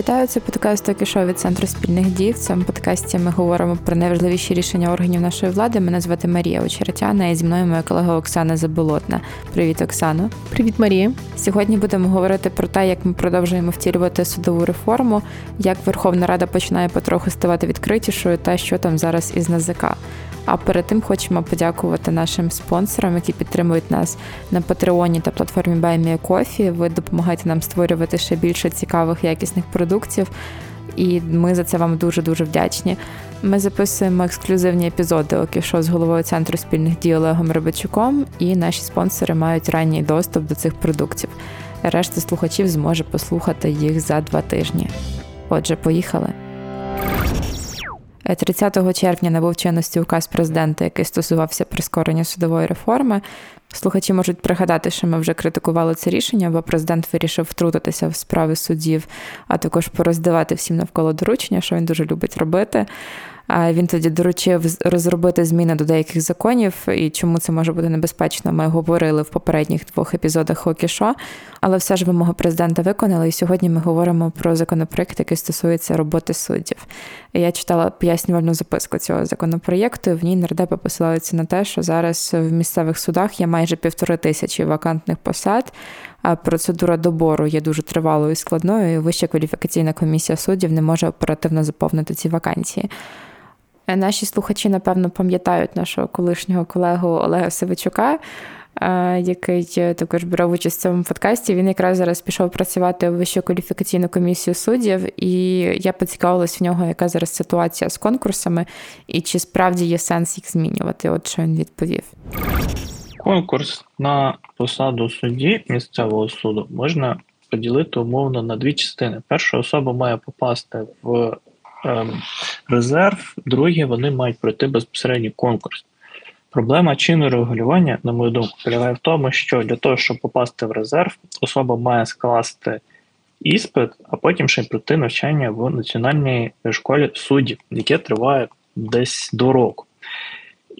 Вітаю, це подкаст «Токі шоу» від центру спільних дій. В цьому подкасті ми говоримо про найважливіші рішення органів нашої влади. Мене звати Марія Очеретяна і зі мною моя колега Оксана Заболотна. Привіт, Оксано. Привіт, Марія. Сьогодні будемо говорити про те, як ми продовжуємо втілювати судову реформу, як Верховна Рада починає потроху ставати відкритішою, та що там зараз із НАЗК. А перед тим хочемо подякувати нашим спонсорам, які підтримують нас на Патреоні та платформі BuyMeACoffee. Ви допомагаєте нам створювати ще більше цікавих якісних продуктів, і ми за це вам дуже дуже вдячні. Ми записуємо ексклюзивні епізоди Окішо з головою центру спільних дій Олегом Рибачуком, і наші спонсори мають ранній доступ до цих продуктів. Решта слухачів зможе послухати їх за два тижні. Отже, поїхали. 30 червня набув чинності указ президента, який стосувався прискорення судової реформи. Слухачі можуть пригадати, що ми вже критикували це рішення, бо президент вирішив втрутитися в справи судів, а також пороздавати всім навколо доручення, що він дуже любить робити. Він тоді доручив розробити зміни до деяких законів, і чому це може бути небезпечно, ми говорили в попередніх двох епізодах Хокішо, але все ж вимоги президента виконали. І сьогодні ми говоримо про законопроект, який стосується роботи суддів. Я читала пояснювальну записку цього законопроєкту. В ній нардепи посилаються на те, що зараз в місцевих судах є майже півтори тисячі вакантних посад. А процедура добору є дуже тривалою і складною. і Вища кваліфікаційна комісія суддів не може оперативно заповнити ці вакансії. Е, наші слухачі, напевно, пам'ятають нашого колишнього колегу Олега Сивичука, е, який також брав участь в цьому подкасті. Він якраз зараз пішов працювати в Вищу кваліфікаційну комісію суддів, і я поцікавилась в нього, яка зараз ситуація з конкурсами, і чи справді є сенс їх змінювати. От що він відповів. Конкурс на посаду судді місцевого суду можна поділити умовно на дві частини. Перша особа має попасти в резерв, другі вони мають пройти безпосередній конкурс. Проблема чинного регулювання, на мою думку, полягає в тому, що для того, щоб попасти в резерв, особа має скласти іспит, а потім ще й пройти навчання в національній школі суддів, яке триває десь до року.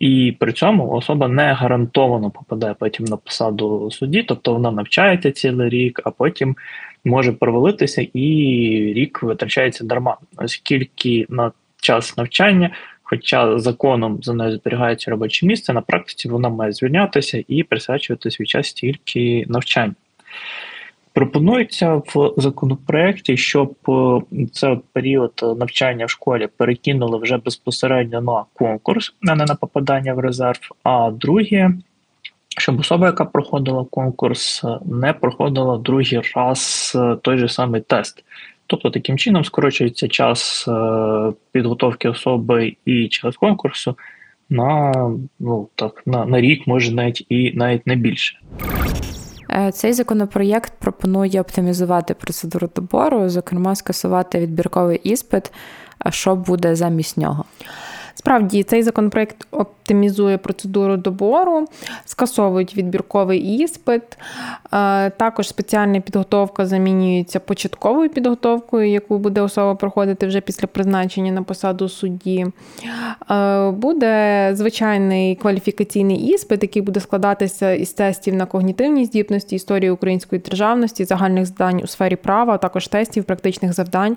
І при цьому особа не гарантовано попадає потім на посаду судді, тобто вона навчається цілий рік, а потім може провалитися і рік витрачається дарма, оскільки на час навчання, хоча законом за нею зберігається робоче місце, на практиці вона має звільнятися і присвячувати свій час тільки навчанню. Пропонується в законопроекті, щоб е, цей період навчання в школі перекинули вже безпосередньо на конкурс, а не на попадання в резерв. А друге, щоб особа, яка проходила конкурс, не проходила другий раз е, той же самий тест. Тобто таким чином скорочується час е, підготовки особи і час конкурсу на ну так на, на рік, може навіть і навіть не більше. Е, цей законопроєкт пропонує оптимізувати процедуру добору, зокрема, скасувати відбірковий іспит. Що буде замість нього? Справді, цей законопроект оптимізує процедуру добору, скасовують відбірковий іспит. Е, також спеціальна підготовка замінюється початковою підготовкою, яку буде особа проходити вже після призначення на посаду судді. Е, буде звичайний кваліфікаційний іспит, який буде складатися із тестів на когнітивні здібності, історії української державності, загальних здань у сфері права, а також тестів практичних завдань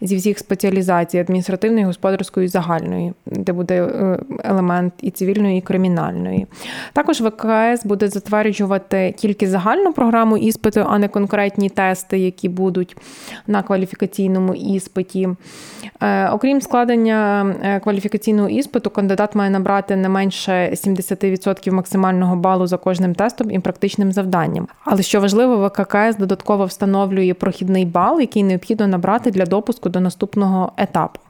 зі всіх спеціалізацій адміністративної, господарської і загальної де буде е, елемент і цивільної, і кримінальної. Також ВКС буде затверджувати тільки загальну програму іспиту, а не конкретні тести, які будуть на кваліфікаційному іспиті. Е, окрім складення е, кваліфікаційного іспиту, кандидат має набрати не менше 70% максимального балу за кожним тестом і практичним завданням. Але що важливо, ВККС додатково встановлює прохідний бал, який необхідно набрати для допуску до наступного етапу.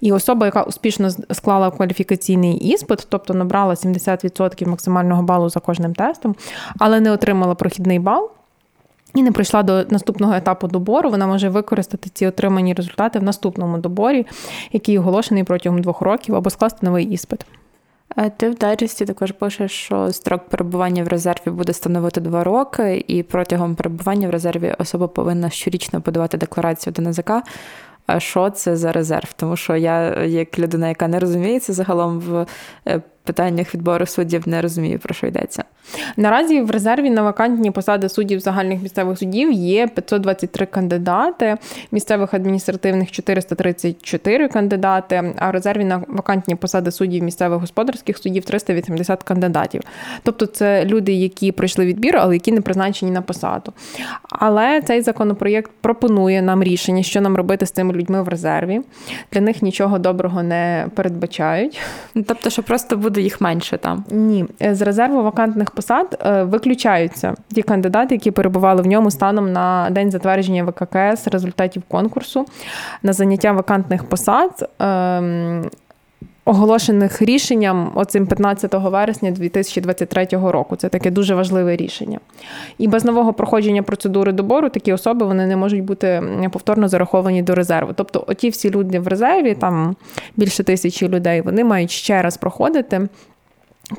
І особа, яка успішно склала кваліфікаційний іспит, тобто набрала 70% максимального балу за кожним тестом, але не отримала прохідний бал. І не прийшла до наступного етапу добору, вона може використати ці отримані результати в наступному доборі, який оголошений протягом двох років, або скласти новий іспит. Ти в дайджесті також пишеш, що строк перебування в резерві буде становити два роки, і протягом перебування в резерві особа повинна щорічно подавати декларацію до НАЗК а що це за резерв? Тому що я, як людина, яка не розуміється загалом в е, питаннях відбору суддів не розумію, про що йдеться. Наразі в резерві на вакантні посади суддів загальних місцевих судів є 523 кандидати, місцевих адміністративних 434 кандидати, а в резерві на вакантні посади суддів місцевих господарських судів 380 кандидатів. Тобто це люди, які пройшли відбір, але які не призначені на посаду. Але цей законопроєкт пропонує нам рішення, що нам робити з цими людьми в резерві. Для них нічого доброго не передбачають. Ну, тобто, що просто буде їх менше там? Ні, з резерву вакантних посад е, виключаються ті кандидати, які перебували в ньому станом на день затвердження ВККС результатів конкурсу на заняття вакантних посад. Оголошених рішенням оцим 15 вересня 2023 року. Це таке дуже важливе рішення. І без нового проходження процедури добору такі особи вони не можуть бути повторно зараховані до резерву. Тобто, оті всі люди в резерві, там більше тисячі людей, вони мають ще раз проходити.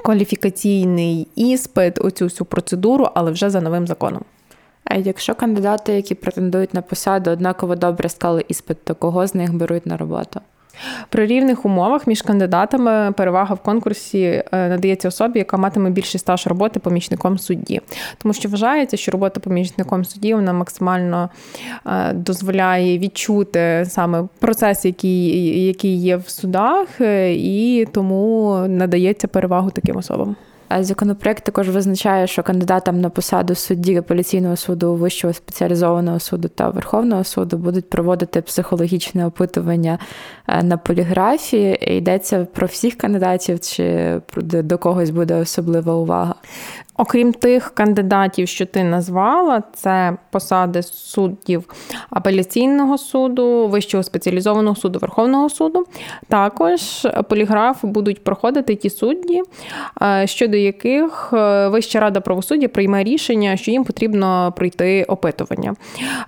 Кваліфікаційний іспит, оцю всю процедуру, але вже за новим законом. А якщо кандидати, які претендують на посаду, однаково добре склали іспит, то кого з них беруть на роботу? При рівних умовах між кандидатами перевага в конкурсі е, надається особі, яка матиме більший стаж роботи помічником судді, тому що вважається, що робота помічником судді вона максимально е, дозволяє відчути саме процес, який, який є в судах, е, і тому надається перевагу таким особам. Законопроект також визначає, що кандидатам на посаду судді апеляційного суду, вищого спеціалізованого суду та Верховного суду будуть проводити психологічне опитування е, на поліграфії. Йдеться про всіх кандидатів, чи до когось буде особлива увага? Окрім тих кандидатів, що ти назвала, це посади суддів апеляційного суду, вищого спеціалізованого суду Верховного суду. Також поліграф будуть проходити ті судді, е, щодо яких е, Вища рада правосуддя прийме рішення, що їм потрібно пройти опитування.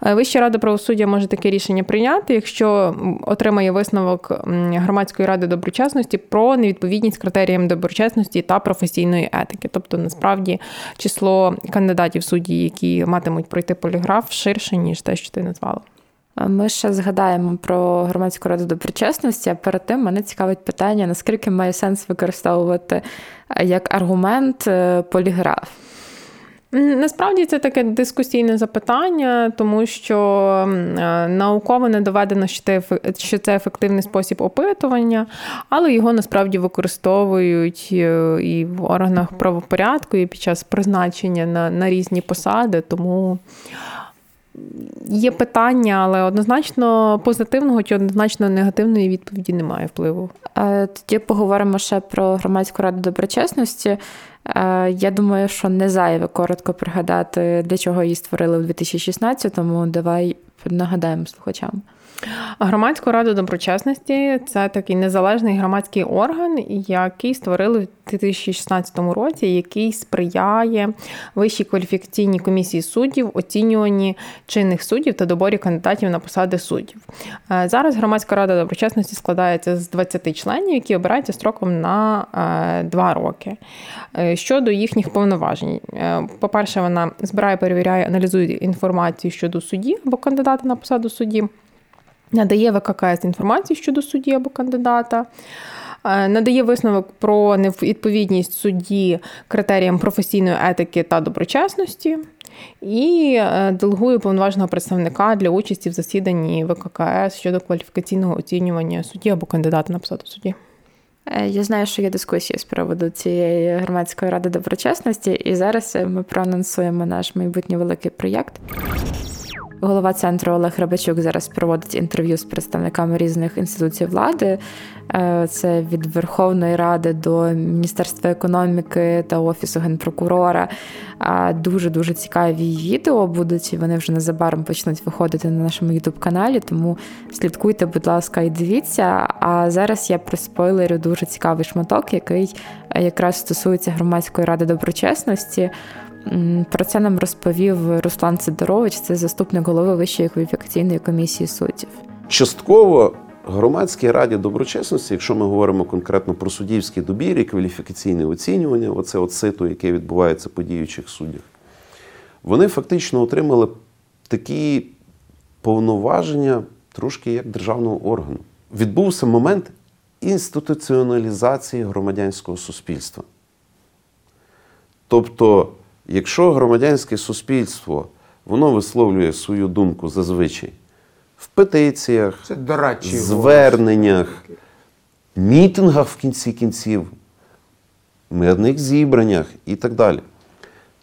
Е, Вища рада правосуддя може таке рішення прийняти, якщо отримає висновок громадської ради доброчесності про невідповідність критеріям доброчесності та професійної етики. Тобто, насправді число кандидатів судді, які матимуть пройти поліграф, ширше, ніж те, що ти назвала. Ми ще згадаємо про громадську раду доброчесності, а перед тим мене цікавить питання: наскільки має сенс використовувати як аргумент е, поліграф? Насправді це таке дискусійне запитання, тому що е, науково не доведено, що це ефективний спосіб опитування, але його насправді використовують е, і в органах правопорядку, і під час призначення на, на різні посади. Тому є питання, але однозначно позитивного чи однозначно негативної відповіді немає впливу. Е, тоді поговоримо ще про громадську раду доброчесності. Е, я думаю, що не зайве коротко пригадати, для чого її створили в 2016-му. Давай нагадаємо слухачам. Громадську раду доброчесності це такий незалежний громадський орган, який створили в 2016 році, який сприяє вищій кваліфікаційній комісії суддів, оцінюванні чинних суддів та доборі кандидатів на посади суддів. Е, зараз громадська рада доброчесності складається з 20 членів, які обираються строком на 2 е, роки. Е, щодо їхніх повноважень, по-перше, вона збирає, перевіряє, аналізує інформацію щодо судді або кандидата на посаду судді надає ВККС інформацію щодо судді або кандидата. Е, надає висновок про невідповідність судді критеріям професійної етики та доброчесності і е, делегує повноваженого представника для участі в засіданні ВККС щодо кваліфікаційного оцінювання судді або кандидата на посаду судді. Е, я знаю, що є дискусії з приводу цієї громадської ради доброчесності, і зараз ми проанонсуємо наш майбутній великий проєкт. Голова центру Олег Рабачук зараз проводить інтерв'ю з представниками різних інституцій влади. Е, це від Верховної Ради до Міністерства економіки та Офісу генпрокурора. Дуже дуже цікаві відео будуть. і Вони вже незабаром почнуть виходити на нашому ютуб-каналі. Тому слідкуйте, будь ласка, і дивіться. А зараз я приспойлерю дуже цікавий шматок, який якраз стосується громадської ради доброчесності. Про це нам розповів Руслан Сидорович, це заступник голови Вищої кваліфікаційної комісії суддів. Частково громадській раді доброчесності, якщо ми говоримо конкретно про суддівські добір і кваліфікаційне оцінювання, оце от яке відбувається по діючих суддях, вони фактично отримали такі повноваження трошки як державного органу. Відбувся момент інституціоналізації громадянського суспільства. Тобто, якщо громадянське суспільство воно висловлює свою думку зазвичай в петиціях, Це зверненнях, мітингах в кінці кінців, мирних зібраннях і так далі.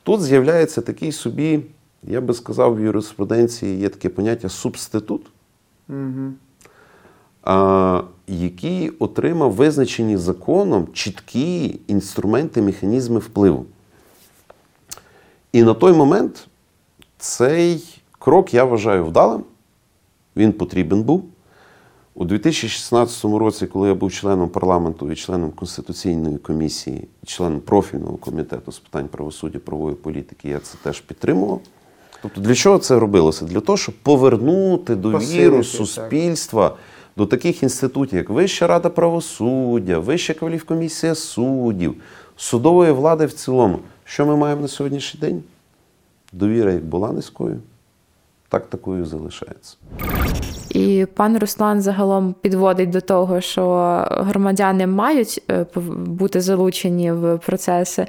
Тут з'являється такий собі, я би сказав, в юриспруденції є таке поняття субститут, Угу. а, який отримав визначені законом чіткі інструменти, механізми впливу. І на той момент цей крок я вважаю вдалим. Він потрібен був. У 2016 році, коли я був членом парламенту і членом Конституційної комісії, і членом профільного комітету з питань правосуддя правової політики, я це теж підтримував. Тобто, для чого це робилося? Для того, щоб повернути довіру Посилити, так. суспільства до таких інститутів, як Вища рада правосуддя, Вища кваліфкомісія суддів, судової влади в цілому. Що ми маємо на сьогоднішній день? Довіра як була низькою, так такою залишається. І пан Руслан загалом підводить до того, що громадяни мають е, бути залучені в процеси,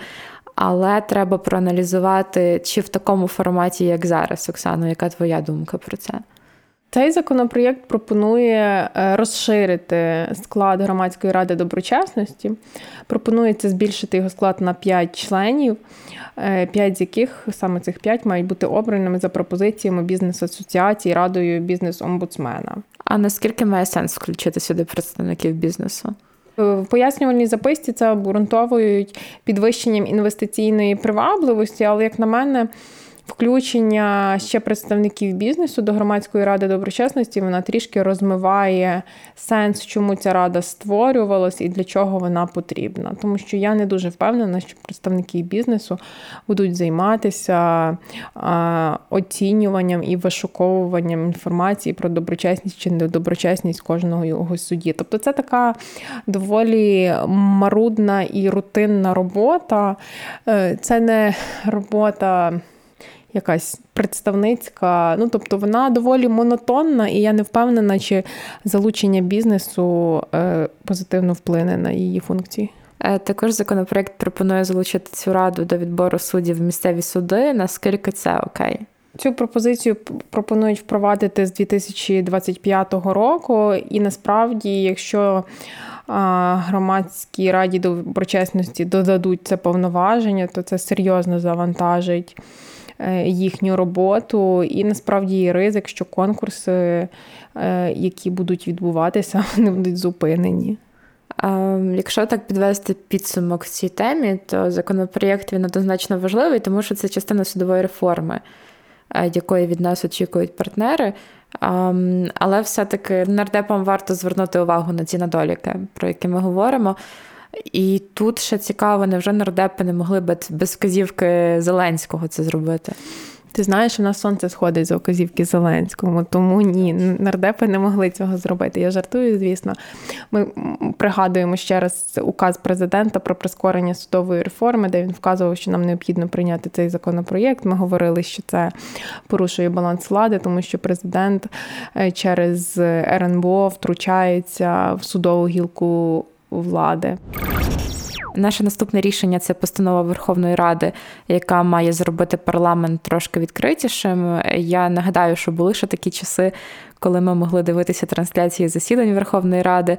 але треба проаналізувати, чи в такому форматі, як зараз. Оксано, яка твоя думка про це? Цей законопроєкт пропонує е, розширити склад громадської ради доброчесності. Пропонується збільшити його склад на 5 членів, 5 з яких саме цих 5 мають бути обраними за пропозиціями бізнес-асоціації радою бізнес-омбудсмена. А наскільки має сенс включити сюди представників бізнесу? В пояснювальній записці це обґрунтовують підвищенням інвестиційної привабливості, але, як на мене, включення ще представників бізнесу до громадської ради доброчесності вона трішки розмиває сенс, чому ця рада створювалась і для чого вона потрібна. Тому що я не дуже впевнена, що представники бізнесу будуть займатися оцінюванням і вишуковуванням інформації про доброчесність чи недоброчесність кожного його судді. Тобто це така доволі марудна і рутинна робота. Е, Це не робота якась представницька. Ну, тобто вона доволі монотонна, і я не впевнена, чи залучення бізнесу е, позитивно вплине на її функції. Е, Також законопроект пропонує залучити цю раду до відбору суддів в місцеві суди. Наскільки це окей? Цю пропозицію пропонують впровадити з 2025 року, і насправді, якщо громадській раді доброчесності додадуть це повноваження, то це серйозно завантажить їхню роботу. І насправді є ризик, що конкурси, е, які будуть відбуватися, вони будуть зупинені. Якщо так підвести підсумок в цій темі, то законопроєкт він однозначно важливий, тому що це частина судової реформи, е, якої від нас очікують партнери. Але все-таки нардепам варто звернути увагу на ці недоліки, про які ми говоримо. І тут ще цікаво, невже нардепи не могли б без вказівки Зеленського це зробити? Ти знаєш, у нас сонце сходить за оказівки Зеленському, тому ні, нардепи не могли цього зробити. Я жартую, звісно. Ми пригадуємо ще раз указ президента про прискорення судової реформи, де він вказував, що нам необхідно прийняти цей законопроєкт. Ми говорили, що це порушує баланс влади, тому що президент е, через РНБО втручається в судову гілку влади. Наше наступне рішення це постанова Верховної Ради, яка має зробити парламент трошки відкритішим. Я нагадаю, що були ще такі часи, коли ми могли дивитися трансляції засідань Верховної Ради,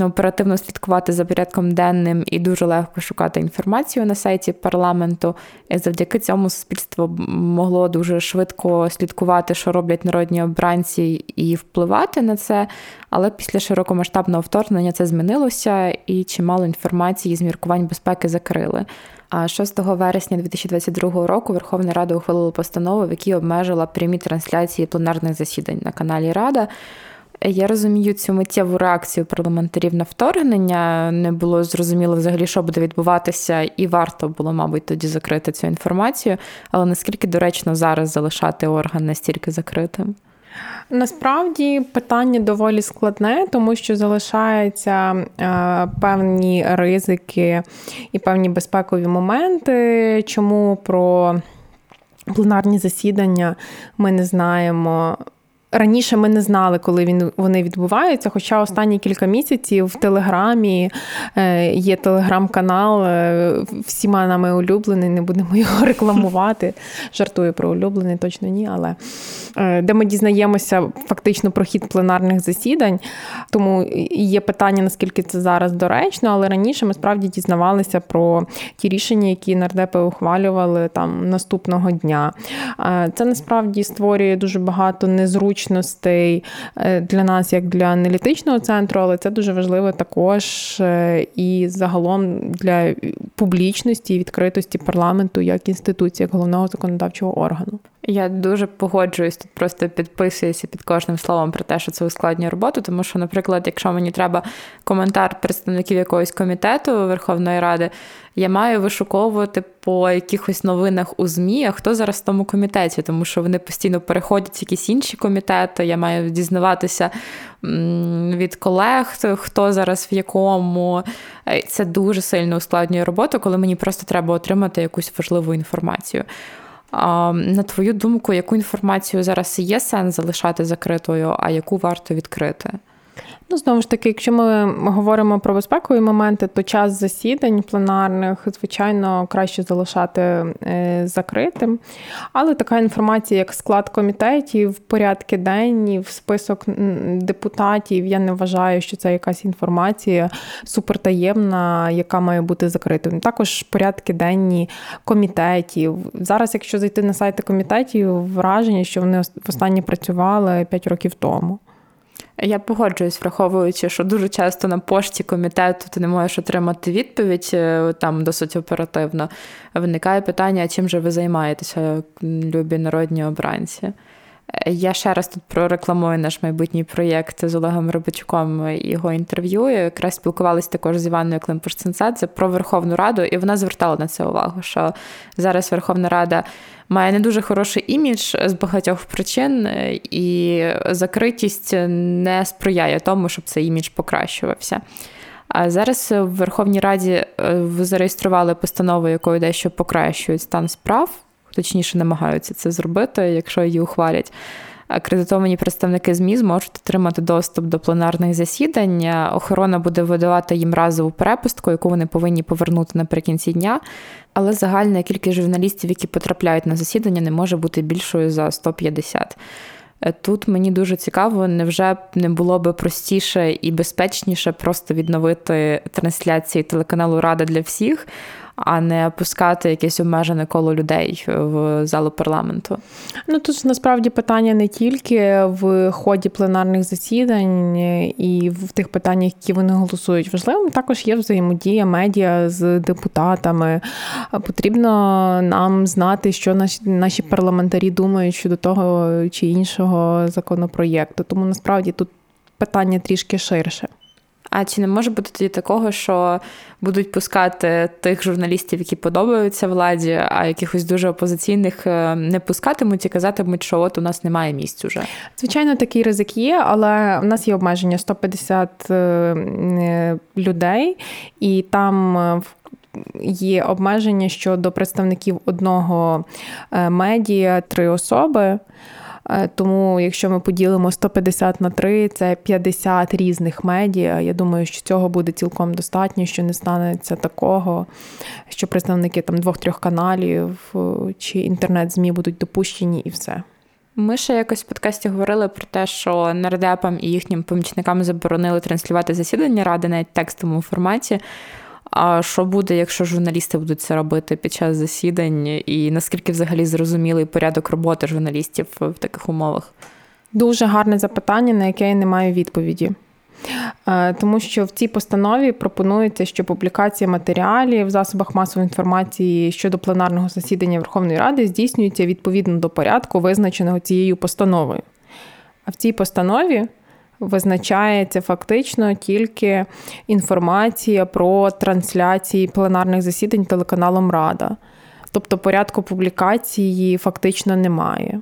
оперативно слідкувати за порядком денним і дуже легко шукати інформацію на сайті парламенту. І завдяки цьому суспільство могло дуже швидко слідкувати, що роблять народні обранці, і впливати на це. Але після широкомасштабного вторгнення це змінилося, і чимало інформації з міркувань безпеки закрили. А 6 вересня 2022 року Верховна Рада ухвалила постанову, в якій обмежила прямі трансляції пленарних засідань на каналі Рада. Я розумію цю миттєву реакцію парламентарів на вторгнення. Не було зрозуміло взагалі, що буде відбуватися, і варто було, мабуть, тоді закрити цю інформацію. Але наскільки доречно зараз залишати орган настільки закритим? Насправді питання доволі складне, тому що залишаються е, певні ризики і певні безпекові моменти. Чому про пленарні засідання ми не знаємо Раніше ми не знали, коли він вони відбуваються. Хоча останні кілька місяців в Телеграмі е, є телеграм-канал, е, всіма нами улюблений, не будемо його рекламувати. Жартую про улюблений, точно ні, але е, де ми дізнаємося фактично про хід пленарних засідань. Тому є питання, наскільки це зараз доречно, але раніше ми справді дізнавалися про ті рішення, які нардепи ухвалювали там наступного дня. Це насправді створює дуже багато незручностей зручностей е, для нас, як для аналітичного центру, але це дуже важливо також е, і загалом для публічності і відкритості парламенту як інституції, як головного законодавчого органу. Я дуже погоджуюсь тут, просто підписуюся під кожним словом про те, що це ускладнює роботу. Тому що, наприклад, якщо мені треба коментар представників якогось комітету Верховної Ради, я маю вишуковувати по якихось новинах у ЗМІ, а хто зараз в тому комітеті, тому що вони постійно переходять в якісь інші комітети. Я маю дізнаватися від колег, хто зараз в якому. Це дуже сильно ускладнює роботу, коли мені просто треба отримати якусь важливу інформацію. На твою думку, яку інформацію зараз є сенс залишати закритою, а яку варто відкрити? Ну, знову ж таки, якщо ми говоримо про безпекові моменти, то час засідань пленарних, звичайно, краще залишати е, закритим. Але така інформація, як склад комітетів, порядки денні, список депутатів, я не вважаю, що це якась інформація супертаємна, яка має бути закритою. Також порядки денні комітетів. Зараз, якщо зайти на сайти комітетів, враження, що вони останні працювали 5 років тому. Я погоджуюсь, враховуючи, що дуже часто на пошті комітету ти не можеш отримати відповідь е, там досить оперативно. Виникає питання, чим же ви займаєтеся, любі народні обранці. Я ще раз тут прорекламую наш майбутній проєкт з Олегом Рибачуком і його інтерв'ю. Якраз спілкувалися також з Іваною Климпуш-Цинцадзе про Верховну Раду, і вона звертала на це увагу, що зараз Верховна Рада має не дуже хороший імідж з багатьох причин, і закритість не сприяє тому, щоб цей імідж покращувався. А зараз в Верховній Раді е, зареєстрували постанову, якою дещо покращують стан справ точніше намагаються це зробити, якщо її ухвалять. Акредитовані представники ЗМІ зможуть отримати доступ до пленарних засідань. Охорона буде видавати їм разову перепустку, яку вони повинні повернути наприкінці дня. Але загальна кількість журналістів, які потрапляють на засідання, не може бути більшою за 150. Тут мені дуже цікаво, невже не було би простіше і безпечніше просто відновити трансляції телеканалу Рада для всіх, а не пускати якесь обмежене коло людей в залу парламенту. Ну тут насправді питання не тільки в ході пленарних засідань і в тих питаннях, які вони голосують. Важливим також є взаємодія медіа з депутатами. Потрібно нам знати, що наші наші парламентарі думають щодо того чи іншого законопроєкту. Тому насправді тут питання трішки ширше. А чи не може бути тоді такого, що будуть пускати тих журналістів, які подобаються владі, а якихось дуже опозиційних е, не пускатимуть і казатимуть, що от у нас немає місць уже? Звичайно, такий ризик є, але в нас є обмеження 150 е, людей, і там е, є обмеження щодо представників одного медіа три особи. Е, тому, якщо ми поділимо 150 на 3, це 50 різних медіа. Я думаю, що цього буде цілком достатньо, що не станеться такого, що представники там двох-трьох каналів е, чи інтернет-змі будуть допущені і все. Ми ще якось в подкасті говорили про те, що нардепам і їхнім помічникам заборонили транслювати засідання ради навіть текстовому форматі. А що буде, якщо журналісти будуть це робити під час засідань, і наскільки взагалі зрозумілий порядок роботи журналістів в таких умовах? Дуже гарне запитання, на яке я не маю відповіді. Е, тому що в цій постанові пропонується, що публікація матеріалів в засобах масової інформації щодо пленарного засідання Верховної Ради здійснюється відповідно до порядку, визначеного цією постановою. А в цій постанові визначається фактично тільки інформація про трансляції пленарних засідань телеканалом Рада. Тобто порядку публікації фактично немає.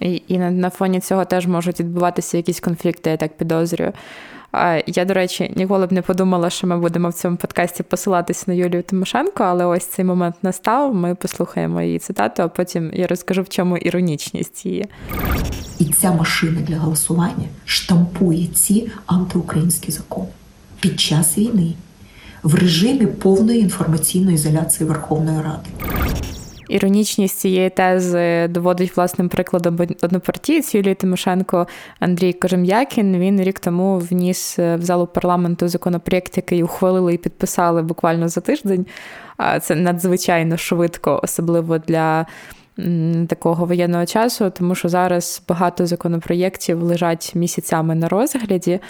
І, і на, на фоні цього теж можуть відбуватися якісь конфлікти, я так підозрюю. Я, до речі, ніколи б не подумала, що ми будемо в цьому подкасті посилатися на Юлію Тимошенко, але ось цей момент настав. Ми послухаємо її цитату, а потім я розкажу, в чому іронічність її. І ця машина для голосування штампує ці антиукраїнські закони під час війни в режимі повної інформаційної ізоляції Верховної Ради. Іронічність цієї тези доводить власним прикладом однопартієць Юлії Тимошенко Андрій Кожем'якін. Він рік тому вніс в залу парламенту законопроєкт, який ухвалили і підписали буквально за тиждень. Це надзвичайно швидко, особливо для. Такого воєнного часу, тому що зараз багато законопроєктів лежать місяцями на розгляді.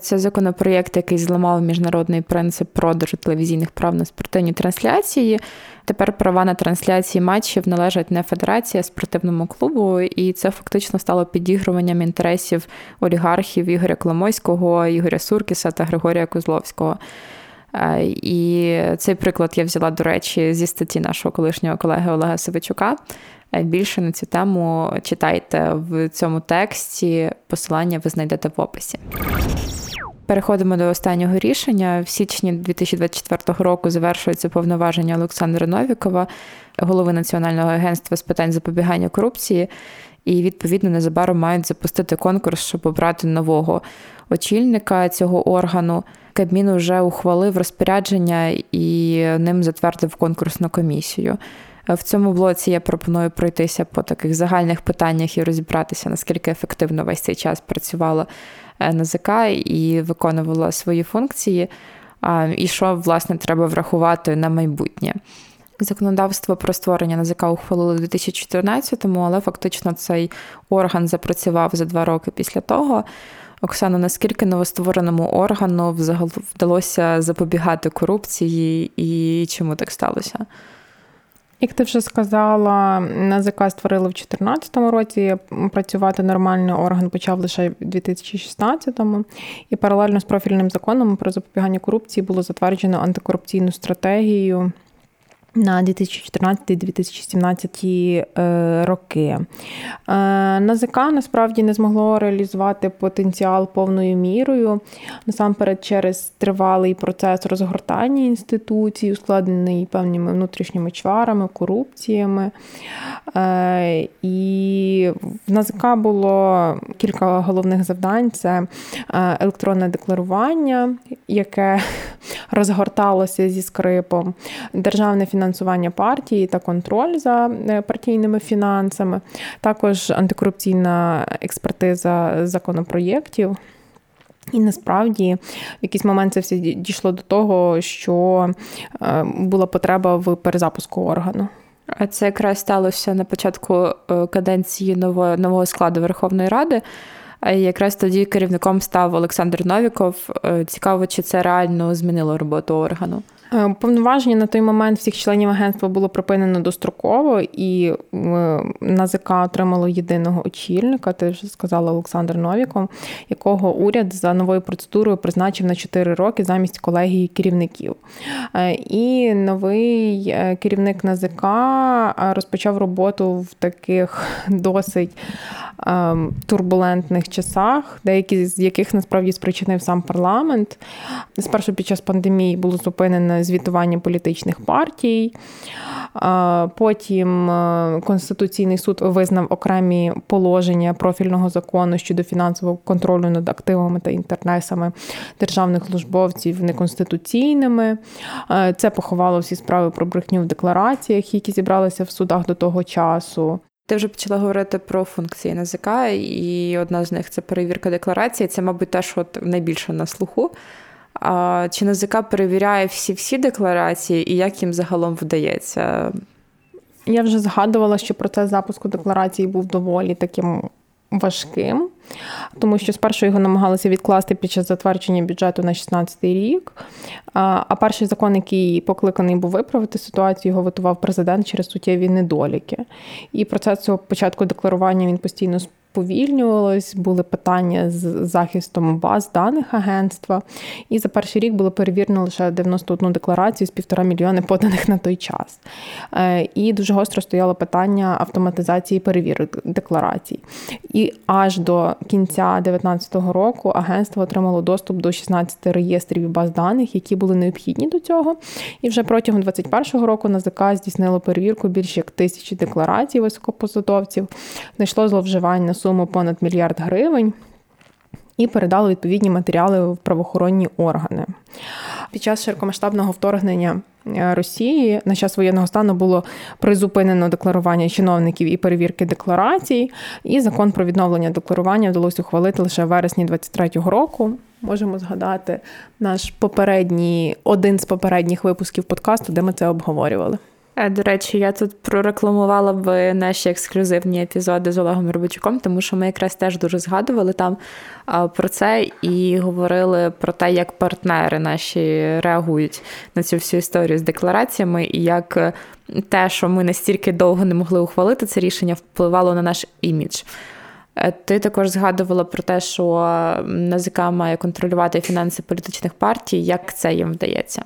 Це законопроєкт, який зламав міжнародний принцип продажу телевізійних прав на спортивні трансляції. Тепер права на трансляції матчів належать не федерації, а спортивному клубу, і це фактично стало підігруванням інтересів олігархів Ігоря Коломойського, Ігоря Суркіса та Григорія Козловського. Е, і цей приклад я взяла, до речі, зі статті нашого колишнього колеги Олега Савичука. Е, більше на цю тему читайте в цьому тексті. Посилання ви знайдете в описі. Переходимо до останнього рішення. В січні 2024 року завершується повноваження Олександра Новікова, голови Національного агентства з питань запобігання корупції, і відповідно незабаром мають запустити конкурс, щоб обрати нового очільника цього органу. Кабмін вже ухвалив розпорядження і ним затвердив конкурсну комісію. В цьому блоці я пропоную пройтися по таких загальних питаннях і розібратися, наскільки ефективно весь цей час працювала е, НАЗК і виконувала свої функції, і що, власне, треба врахувати на майбутнє. Законодавство про створення НАЗК ухвалили у 2014-му, але фактично цей орган запрацював за два роки після того. Оксано, наскільки новоствореному органу взагалі вдалося запобігати корупції і чому так сталося? Як ти вже сказала, НАЗК створили в 2014 році. Працювати нормальний орган почав лише в 2016-му. І паралельно з профільним законом про запобігання корупції було затверджено антикорупційну стратегію на 2014-2017 е, роки. Е, НАЗК насправді не змогло реалізувати потенціал повною мірою, насамперед через тривалий процес розгортання інституцій, ускладнений певними внутрішніми чварами, корупціями. Е, і в НАЗК було кілька головних завдань: це електронне декларування, яке розгорталося зі скрипом, державне фінансування фінансування партії та контроль за е, партійними фінансами, також антикорупційна експертиза законопроєктів. І насправді в якийсь момент це все дійшло до того, що е, була потреба в перезапуску органу. А це якраз сталося на початку е, каденції нового нового складу Верховної Ради. Якраз тоді керівником став Олександр Новіков. Цікаво, чи це реально змінило роботу органу. Е, повноваження на той момент всіх членів агентства було припинено достроково, і е, НАЗК отримало єдиного очільника, ти вже сказала Олександр Новіков, якого уряд за новою процедурою призначив на 4 роки замість колегії керівників. Е, і новий керівник НАЗК розпочав роботу в таких досить турбулентних часах, деякі з яких насправді спричинив сам парламент. Спершу під час пандемії було зупинено звітування політичних партій. Потім е, Конституційний суд визнав окремі положення профільного закону щодо фінансового контролю над активами та інтернесами державних службовців неконституційними. Е, це поховало всі справи про брехню в деклараціях, які зібралися в судах до того часу. Ти вже почала говорити про функції НАЗК, і одна з них це перевірка декларації. Це, мабуть, теж от найбільше на слуху. Чи НАЗК перевіряє всі-всі декларації і як їм загалом вдається? Я вже згадувала, що процес запуску декларації був доволі таким важким, тому що спершу його намагалися відкласти під час затвердження бюджету на 2016 рік. А перший закон, який покликаний був виправити ситуацію, його готував президент через суттєві недоліки. І процес цього початку декларування він постійно сповільнювалось, були питання з захистом баз даних агентства. І за перший рік було перевірено лише 91 декларацію з півтора мільйони поданих на той час. Е, і дуже гостро стояло питання автоматизації перевірок декларацій. І аж до кінця 2019 року агентство отримало доступ до 16 реєстрів і баз даних, які були необхідні до цього. І вже протягом 2021 року НАЗК здійснило перевірку більше як тисячі декларацій високопосадовців, знайшло зловживань на суму понад мільярд гривень. І передало відповідні матеріали в правоохоронні органи. Під час широкомасштабного вторгнення е, Росії на час воєнного стану було призупинено декларування чиновників і перевірки декларацій. І закон про відновлення декларування вдалося ухвалити лише в вересні 2023 року. Можемо згадати наш попередній один з попередніх випусків подкасту, де ми це обговорювали. Е, до речі, я тут прорекламувала б наші ексклюзивні епізоди з Олегом Робочуком, тому що ми якраз теж дуже згадували там про це і говорили про те, як партнери наші реагують на цю всю історію з деклараціями, і як е, те, що ми настільки довго не могли ухвалити це рішення, впливало на наш імідж. Е, ти також згадувала про те, що НАЗК має контролювати фінанси політичних партій. Як це їм вдається?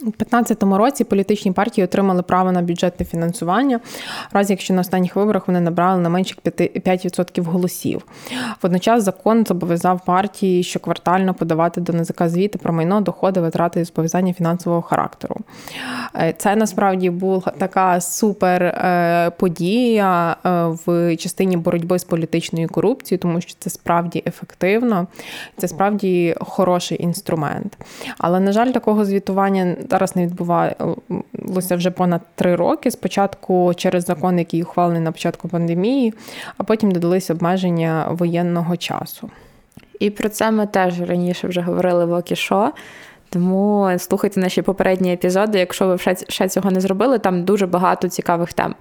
У 2015 році політичні партії отримали право на бюджетне фінансування, в разі якщо на останніх виборах вони набрали не менше 5% голосів. Водночас закон зобов'язав партії щоквартально подавати до НЗК звіти про майно, доходи, витрати і зобов'язання фінансового характеру. Е, це насправді була така супер е, подія е, в частині боротьби з політичною корупцією, тому що це справді ефективно, це справді хороший інструмент. Але, на жаль, такого звітування зараз не відбувалося вже понад три роки. Спочатку через закон, який ухвалений на початку пандемії, а потім додались обмеження воєнного часу. І про це ми теж раніше вже говорили в Окішо. Тому слухайте наші попередні епізоди. Якщо ви ще цього не зробили, там дуже багато цікавих тем.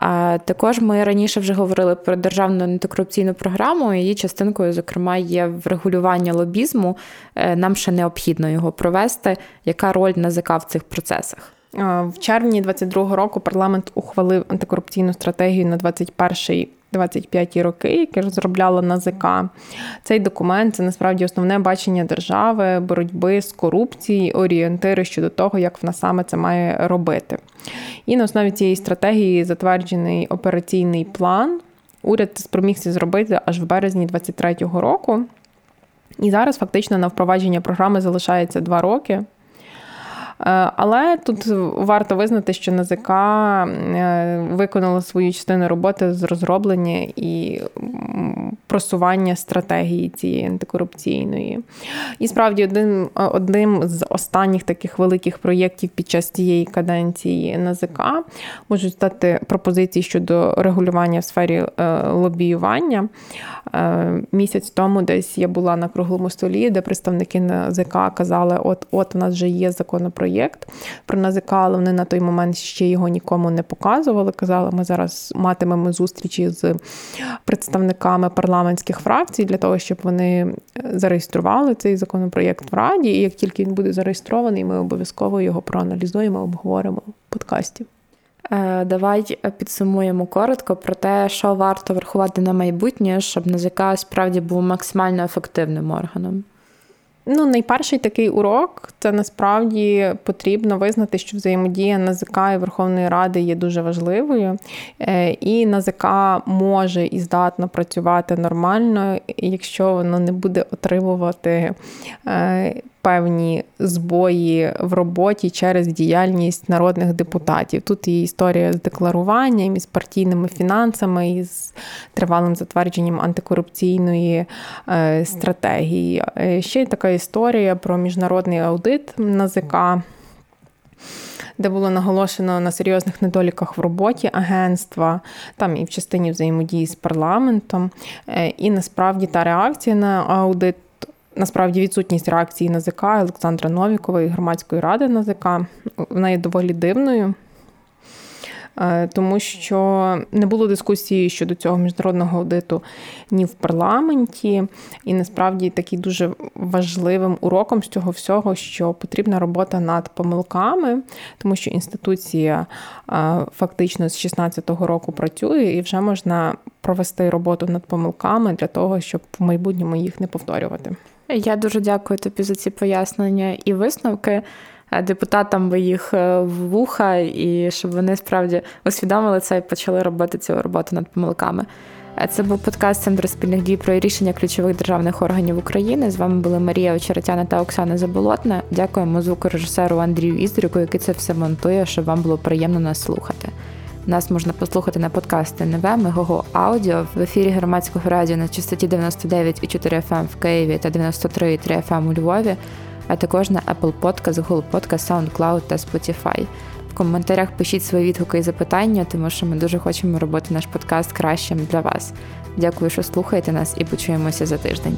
А також ми раніше вже говорили про державну антикорупційну програму. Її частинкою, зокрема, є врегулювання лобізму. Е, нам ще необхідно його провести. Яка роль НАЗК в цих процесах? В червні 2022 року парламент ухвалив антикорупційну стратегію на 21 25 роки, яке розробляла НАЗК. Цей документ це насправді основне бачення держави, боротьби з корупцією, орієнтири щодо того, як вона саме це має робити. І на основі цієї стратегії затверджений операційний план. Уряд спромігся зробити аж в березні 2023 року. І зараз фактично на впровадження програми залишається два роки. Е, але тут варто визнати, що НАЗК е, виконала свою частину роботи з розроблення і просування стратегії цієї антикорупційної. І справді один, одним з останніх таких великих проєктів під час цієї каденції НАЗК можуть стати пропозиції щодо регулювання в сфері е, лобіювання. Місяць тому десь я була на круглому столі, де представники НАЗК казали: от от у нас вже є законопроєкт проєкт про НАЗК, але вони на той момент ще його нікому не показували. Казали, ми зараз матимемо зустрічі з представниками парламентських фракцій для того, щоб вони е, зареєстрували цей законопроєкт в Раді. І як тільки він буде зареєстрований, ми обов'язково його проаналізуємо, обговоримо в подкасті. Е, давай підсумуємо коротко про те, що варто врахувати на майбутнє, щоб НАЗК справді був максимально ефективним органом. Ну, найперший такий урок це насправді потрібно визнати, що взаємодія НАЗК і Верховної Ради є дуже важливою, е, і НАЗК може і здатно працювати нормально, якщо воно не буде отримувати е, певні збої в роботі через діяльність народних депутатів. Тут і історія з декларуванням, із партійними фінансами, із тривалим затвердженням антикорупційної е, стратегії. Е, ще й така історія про міжнародний аудит НАЗК. Де було наголошено на серйозних недоліках в роботі агентства, там і в частині взаємодії з парламентом. Е, і насправді та реакція на аудит насправді відсутність реакції НАЗК Олександра Новікова і громадської ради НАЗК вона є доволі дивною. Е, тому що не було дискусії щодо цього міжнародного аудиту ні в парламенті, і насправді такий дуже важливим уроком з цього всього, що потрібна робота над помилками, тому що інституція е, фактично з 16-го року працює і вже можна провести роботу над помилками для того, щоб в майбутньому їх не повторювати. Я дуже дякую тобі за ці пояснення і висновки. Е, депутатам би їх е, в вуха, і щоб вони справді усвідомили це і почали робити цю роботу над помилками. Е, це був подкаст Центру спільних дій про рішення ключових державних органів України. З вами були Марія Очеретяна та Оксана Заболотна. Дякуємо звукорежисеру Андрію Іздрюку, який це все монтує, щоб вам було приємно нас слухати. Нас можна послухати на подкасти НВ, Мегого Аудіо в ефірі громадського радіо на частоті 99,4 FM ем в Києві та 93,3 FM ем у Львові, а також на Apple Podcast, Google Podcast, SoundCloud та Spotify. В коментарях пишіть свої відгуки і запитання, тому що ми дуже хочемо робити наш подкаст кращим для вас. Дякую, що слухаєте нас, і почуємося за тиждень.